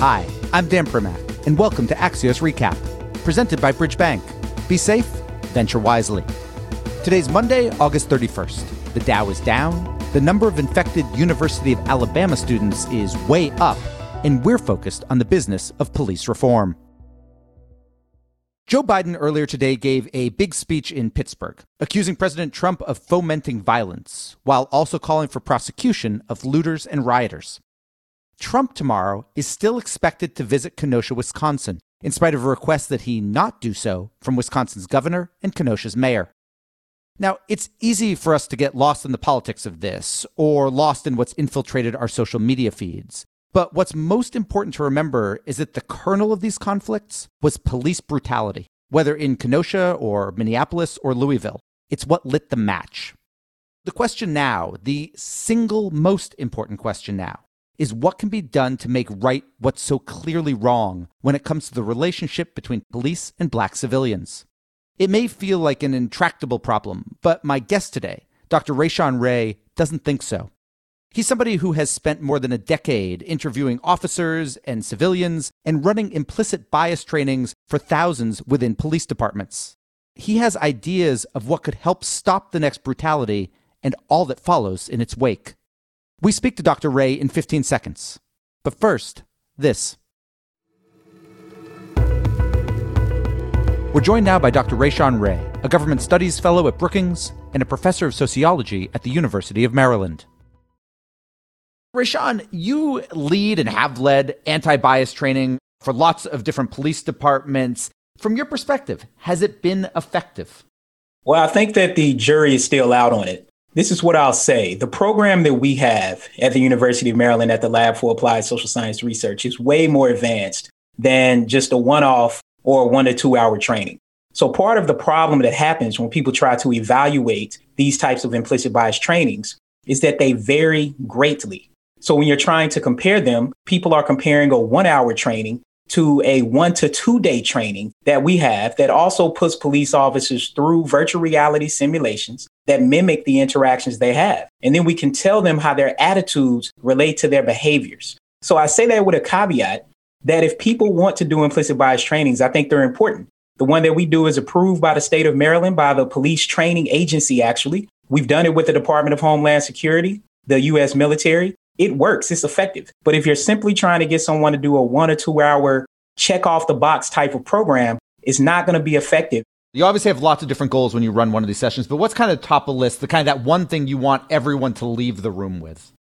Hi, I'm Dan Primack, and welcome to Axios Recap, presented by Bridge Bank. Be safe, venture wisely. Today's Monday, August 31st. The Dow is down, the number of infected University of Alabama students is way up, and we're focused on the business of police reform. Joe Biden earlier today gave a big speech in Pittsburgh, accusing President Trump of fomenting violence, while also calling for prosecution of looters and rioters. Trump tomorrow is still expected to visit Kenosha, Wisconsin, in spite of a request that he not do so from Wisconsin's governor and Kenosha's mayor. Now, it's easy for us to get lost in the politics of this, or lost in what's infiltrated our social media feeds. But what's most important to remember is that the kernel of these conflicts was police brutality, whether in Kenosha or Minneapolis or Louisville. It's what lit the match. The question now, the single most important question now, is what can be done to make right what's so clearly wrong when it comes to the relationship between police and black civilians. It may feel like an intractable problem, but my guest today, Dr. Rashawn Ray, doesn't think so. He's somebody who has spent more than a decade interviewing officers and civilians and running implicit bias trainings for thousands within police departments. He has ideas of what could help stop the next brutality and all that follows in its wake. We speak to Dr. Ray in 15 seconds. But first, this. We're joined now by Dr. Rashawn Ray, a government studies fellow at Brookings and a professor of sociology at the University of Maryland. Rashawn, you lead and have led anti bias training for lots of different police departments. From your perspective, has it been effective? Well, I think that the jury is still out on it. This is what I'll say. The program that we have at the University of Maryland at the Lab for Applied Social Science Research is way more advanced than just a one off or one to two hour training. So, part of the problem that happens when people try to evaluate these types of implicit bias trainings is that they vary greatly. So when you're trying to compare them, people are comparing a one hour training to a one to two day training that we have that also puts police officers through virtual reality simulations that mimic the interactions they have. And then we can tell them how their attitudes relate to their behaviors. So I say that with a caveat that if people want to do implicit bias trainings, I think they're important. The one that we do is approved by the state of Maryland, by the police training agency, actually. We've done it with the Department of Homeland Security, the US military, it works, it's effective. But if you're simply trying to get someone to do a one or two hour check off the box type of program, it's not going to be effective. You obviously have lots of different goals when you run one of these sessions, but what's kind of top of the list, the kind of that one thing you want everyone to leave the room with?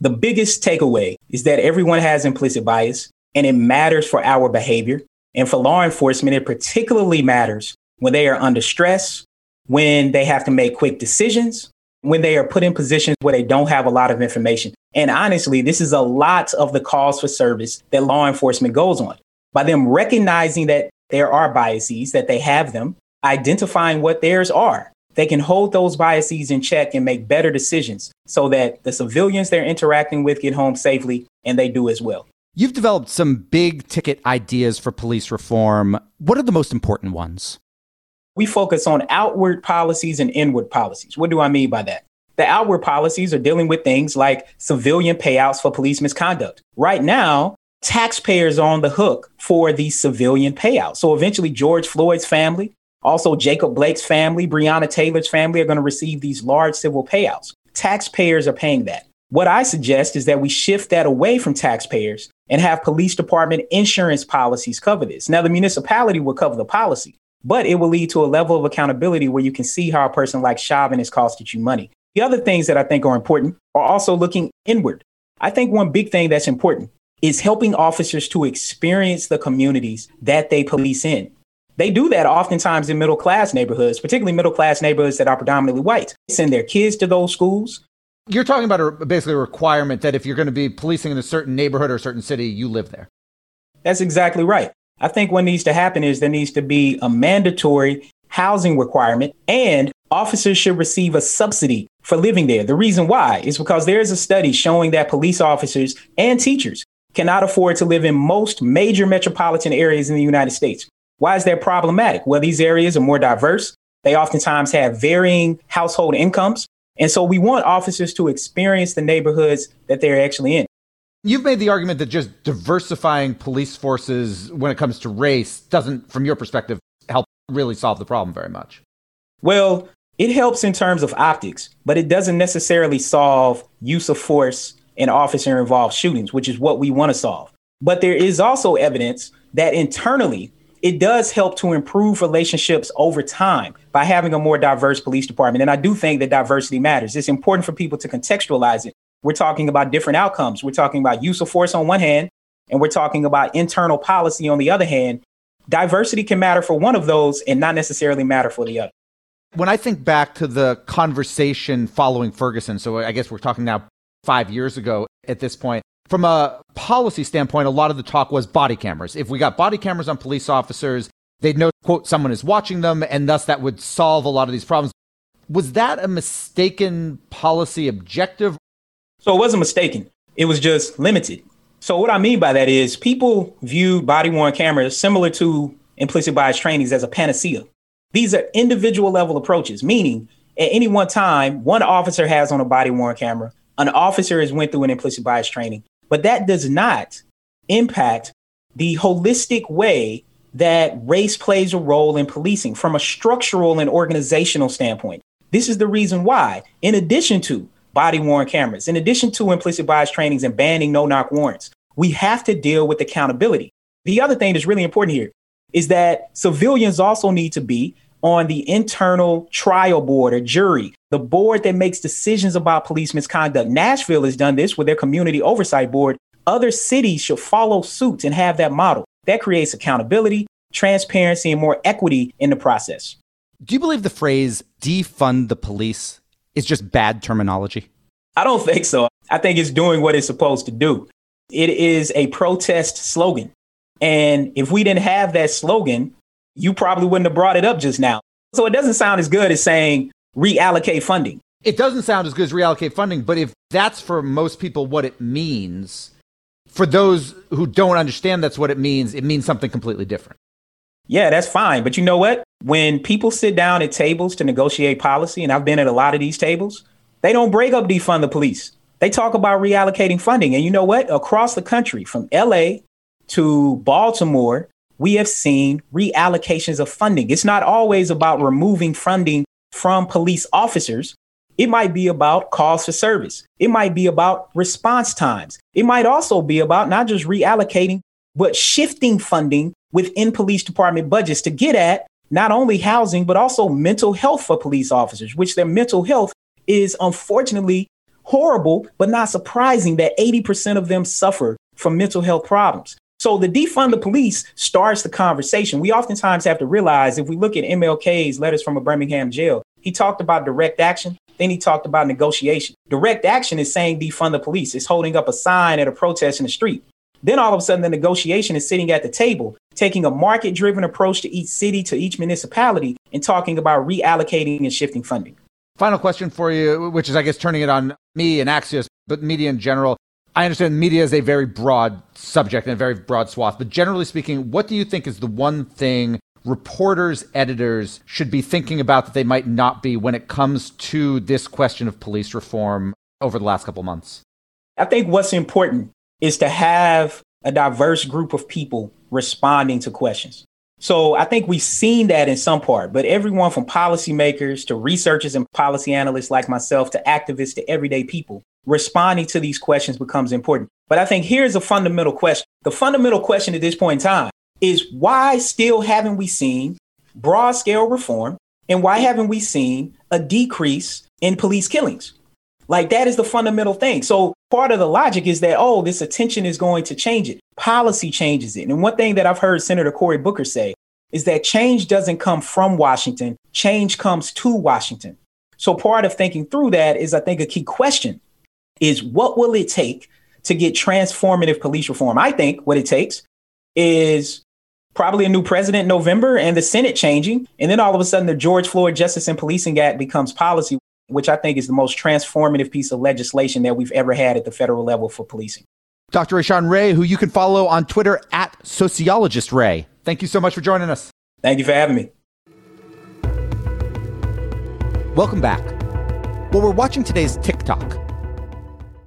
The biggest takeaway is that everyone has implicit bias and it matters for our behavior. And for law enforcement, it particularly matters when they are under stress, when they have to make quick decisions, when they are put in positions where they don't have a lot of information. And honestly, this is a lot of the calls for service that law enforcement goes on. By them recognizing that there are biases, that they have them, identifying what theirs are, they can hold those biases in check and make better decisions so that the civilians they're interacting with get home safely and they do as well. You've developed some big ticket ideas for police reform. What are the most important ones? We focus on outward policies and inward policies. What do I mean by that? The outward policies are dealing with things like civilian payouts for police misconduct. Right now, taxpayers are on the hook for these civilian payouts. So eventually, George Floyd's family, also Jacob Blake's family, Breonna Taylor's family are going to receive these large civil payouts. Taxpayers are paying that. What I suggest is that we shift that away from taxpayers and have police department insurance policies cover this. Now, the municipality will cover the policy, but it will lead to a level of accountability where you can see how a person like Chauvin has costed you money. The other things that I think are important are also looking inward. I think one big thing that's important is helping officers to experience the communities that they police in. They do that oftentimes in middle class neighborhoods, particularly middle class neighborhoods that are predominantly white. They send their kids to those schools. You're talking about a, basically a requirement that if you're going to be policing in a certain neighborhood or a certain city, you live there. That's exactly right. I think what needs to happen is there needs to be a mandatory housing requirement and officers should receive a subsidy for living there. The reason why is because there is a study showing that police officers and teachers cannot afford to live in most major metropolitan areas in the United States. Why is that problematic? Well, these areas are more diverse. They oftentimes have varying household incomes. And so we want officers to experience the neighborhoods that they're actually in. You've made the argument that just diversifying police forces when it comes to race doesn't, from your perspective, help really solve the problem very much. Well, it helps in terms of optics, but it doesn't necessarily solve use of force in officer involved shootings, which is what we want to solve. But there is also evidence that internally, it does help to improve relationships over time by having a more diverse police department. And I do think that diversity matters. It's important for people to contextualize it we're talking about different outcomes. We're talking about use of force on one hand, and we're talking about internal policy on the other hand. Diversity can matter for one of those and not necessarily matter for the other. When I think back to the conversation following Ferguson, so I guess we're talking now five years ago at this point, from a policy standpoint, a lot of the talk was body cameras. If we got body cameras on police officers, they'd know, quote, someone is watching them, and thus that would solve a lot of these problems. Was that a mistaken policy objective, so it wasn't mistaken. It was just limited. So what I mean by that is people view body worn cameras similar to implicit bias trainings as a panacea. These are individual level approaches, meaning at any one time, one officer has on a body worn camera, an officer has went through an implicit bias training, but that does not impact the holistic way that race plays a role in policing from a structural and organizational standpoint. This is the reason why, in addition to body worn cameras. In addition to implicit bias trainings and banning no knock warrants, we have to deal with accountability. The other thing that's really important here is that civilians also need to be on the internal trial board or jury, the board that makes decisions about police misconduct. Nashville has done this with their community oversight board. Other cities should follow suit and have that model. That creates accountability, transparency, and more equity in the process. Do you believe the phrase defund the police is just bad terminology? I don't think so. I think it's doing what it's supposed to do. It is a protest slogan. And if we didn't have that slogan, you probably wouldn't have brought it up just now. So it doesn't sound as good as saying reallocate funding. It doesn't sound as good as reallocate funding, but if that's for most people what it means, for those who don't understand that's what it means, it means something completely different. Yeah, that's fine. But you know what? When people sit down at tables to negotiate policy, and I've been at a lot of these tables, they don't break up defund the police. They talk about reallocating funding. And you know what? Across the country, from LA to Baltimore, we have seen reallocations of funding. It's not always about removing funding from police officers. It might be about calls for service. It might be about response times. It might also be about not just reallocating, but shifting funding within police department budgets to get at not only housing, but also mental health for police officers, which their mental health is unfortunately horrible, but not surprising that 80% of them suffer from mental health problems. So the defund the police starts the conversation. We oftentimes have to realize if we look at MLK's letters from a Birmingham jail, he talked about direct action. Then he talked about negotiation. Direct action is saying defund the police. It's holding up a sign at a protest in the street. Then all of a sudden, the negotiation is sitting at the table, taking a market driven approach to each city, to each municipality, and talking about reallocating and shifting funding. Final question for you, which is, I guess, turning it on me and Axios, but media in general. I understand media is a very broad subject and a very broad swath, but generally speaking, what do you think is the one thing reporters, editors should be thinking about that they might not be when it comes to this question of police reform over the last couple months? I think what's important is to have a diverse group of people responding to questions. So I think we've seen that in some part, but everyone from policymakers to researchers and policy analysts like myself to activists to everyday people responding to these questions becomes important. But I think here's a fundamental question. The fundamental question at this point in time is why still haven't we seen broad scale reform and why haven't we seen a decrease in police killings? Like that is the fundamental thing. So part of the logic is that, oh, this attention is going to change it. Policy changes it. And one thing that I've heard Senator Cory Booker say is that change doesn't come from Washington, change comes to Washington. So part of thinking through that is, I think, a key question is what will it take to get transformative police reform? I think what it takes is probably a new president in November and the Senate changing. And then all of a sudden, the George Floyd Justice and Policing Act becomes policy which I think is the most transformative piece of legislation that we've ever had at the federal level for policing. Dr. Rashawn Ray, who you can follow on Twitter at Sociologist Ray. Thank you so much for joining us. Thank you for having me. Welcome back. Well, we're watching today's TikTok.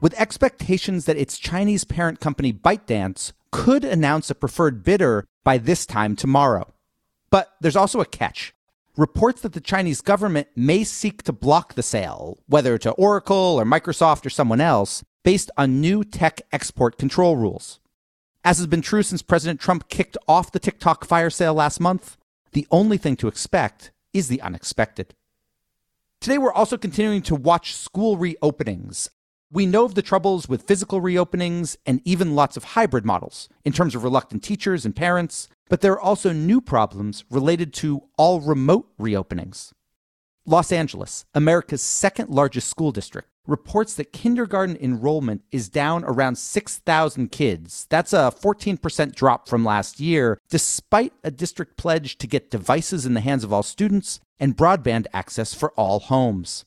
With expectations that its Chinese parent company ByteDance could announce a preferred bidder by this time tomorrow. But there's also a catch. Reports that the Chinese government may seek to block the sale, whether to Oracle or Microsoft or someone else, based on new tech export control rules. As has been true since President Trump kicked off the TikTok fire sale last month, the only thing to expect is the unexpected. Today, we're also continuing to watch school reopenings. We know of the troubles with physical reopenings and even lots of hybrid models in terms of reluctant teachers and parents, but there are also new problems related to all remote reopenings. Los Angeles, America's second largest school district, reports that kindergarten enrollment is down around 6,000 kids. That's a 14% drop from last year, despite a district pledge to get devices in the hands of all students and broadband access for all homes.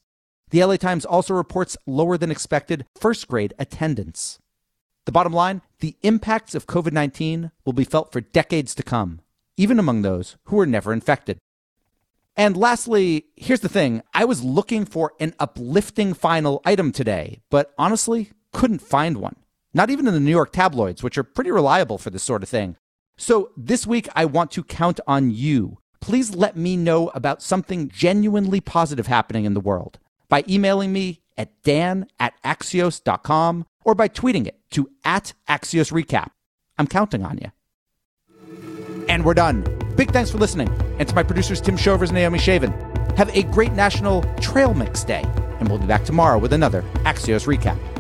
The LA Times also reports lower than expected first grade attendance. The bottom line the impacts of COVID 19 will be felt for decades to come, even among those who were never infected. And lastly, here's the thing I was looking for an uplifting final item today, but honestly, couldn't find one. Not even in the New York tabloids, which are pretty reliable for this sort of thing. So this week, I want to count on you. Please let me know about something genuinely positive happening in the world by emailing me at dan at axios.com or by tweeting it to at Axios Recap. I'm counting on you. And we're done. Big thanks for listening. And to my producers, Tim Shovers and Naomi Shavin. Have a great National Trail Mix Day. And we'll be back tomorrow with another Axios Recap.